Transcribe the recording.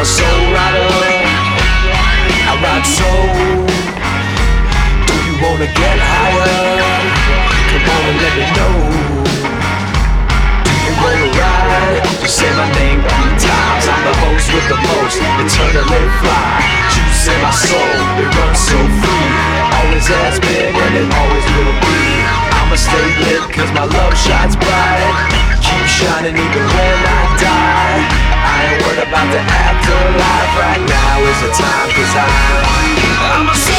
I'm a soul rider. I ride soul. Do you wanna get higher? Come on and let me know. Do you wanna ride? Just say my name three times. I'm the host with the most. Eternally fly. Juice in my soul. It runs so free. Always has been and it always will be. I'ma stay lit cause my love shines bright. Keep shining even when I die. I ain't worried about the ass afterlife. Right now is the time cause I'm, I'm a.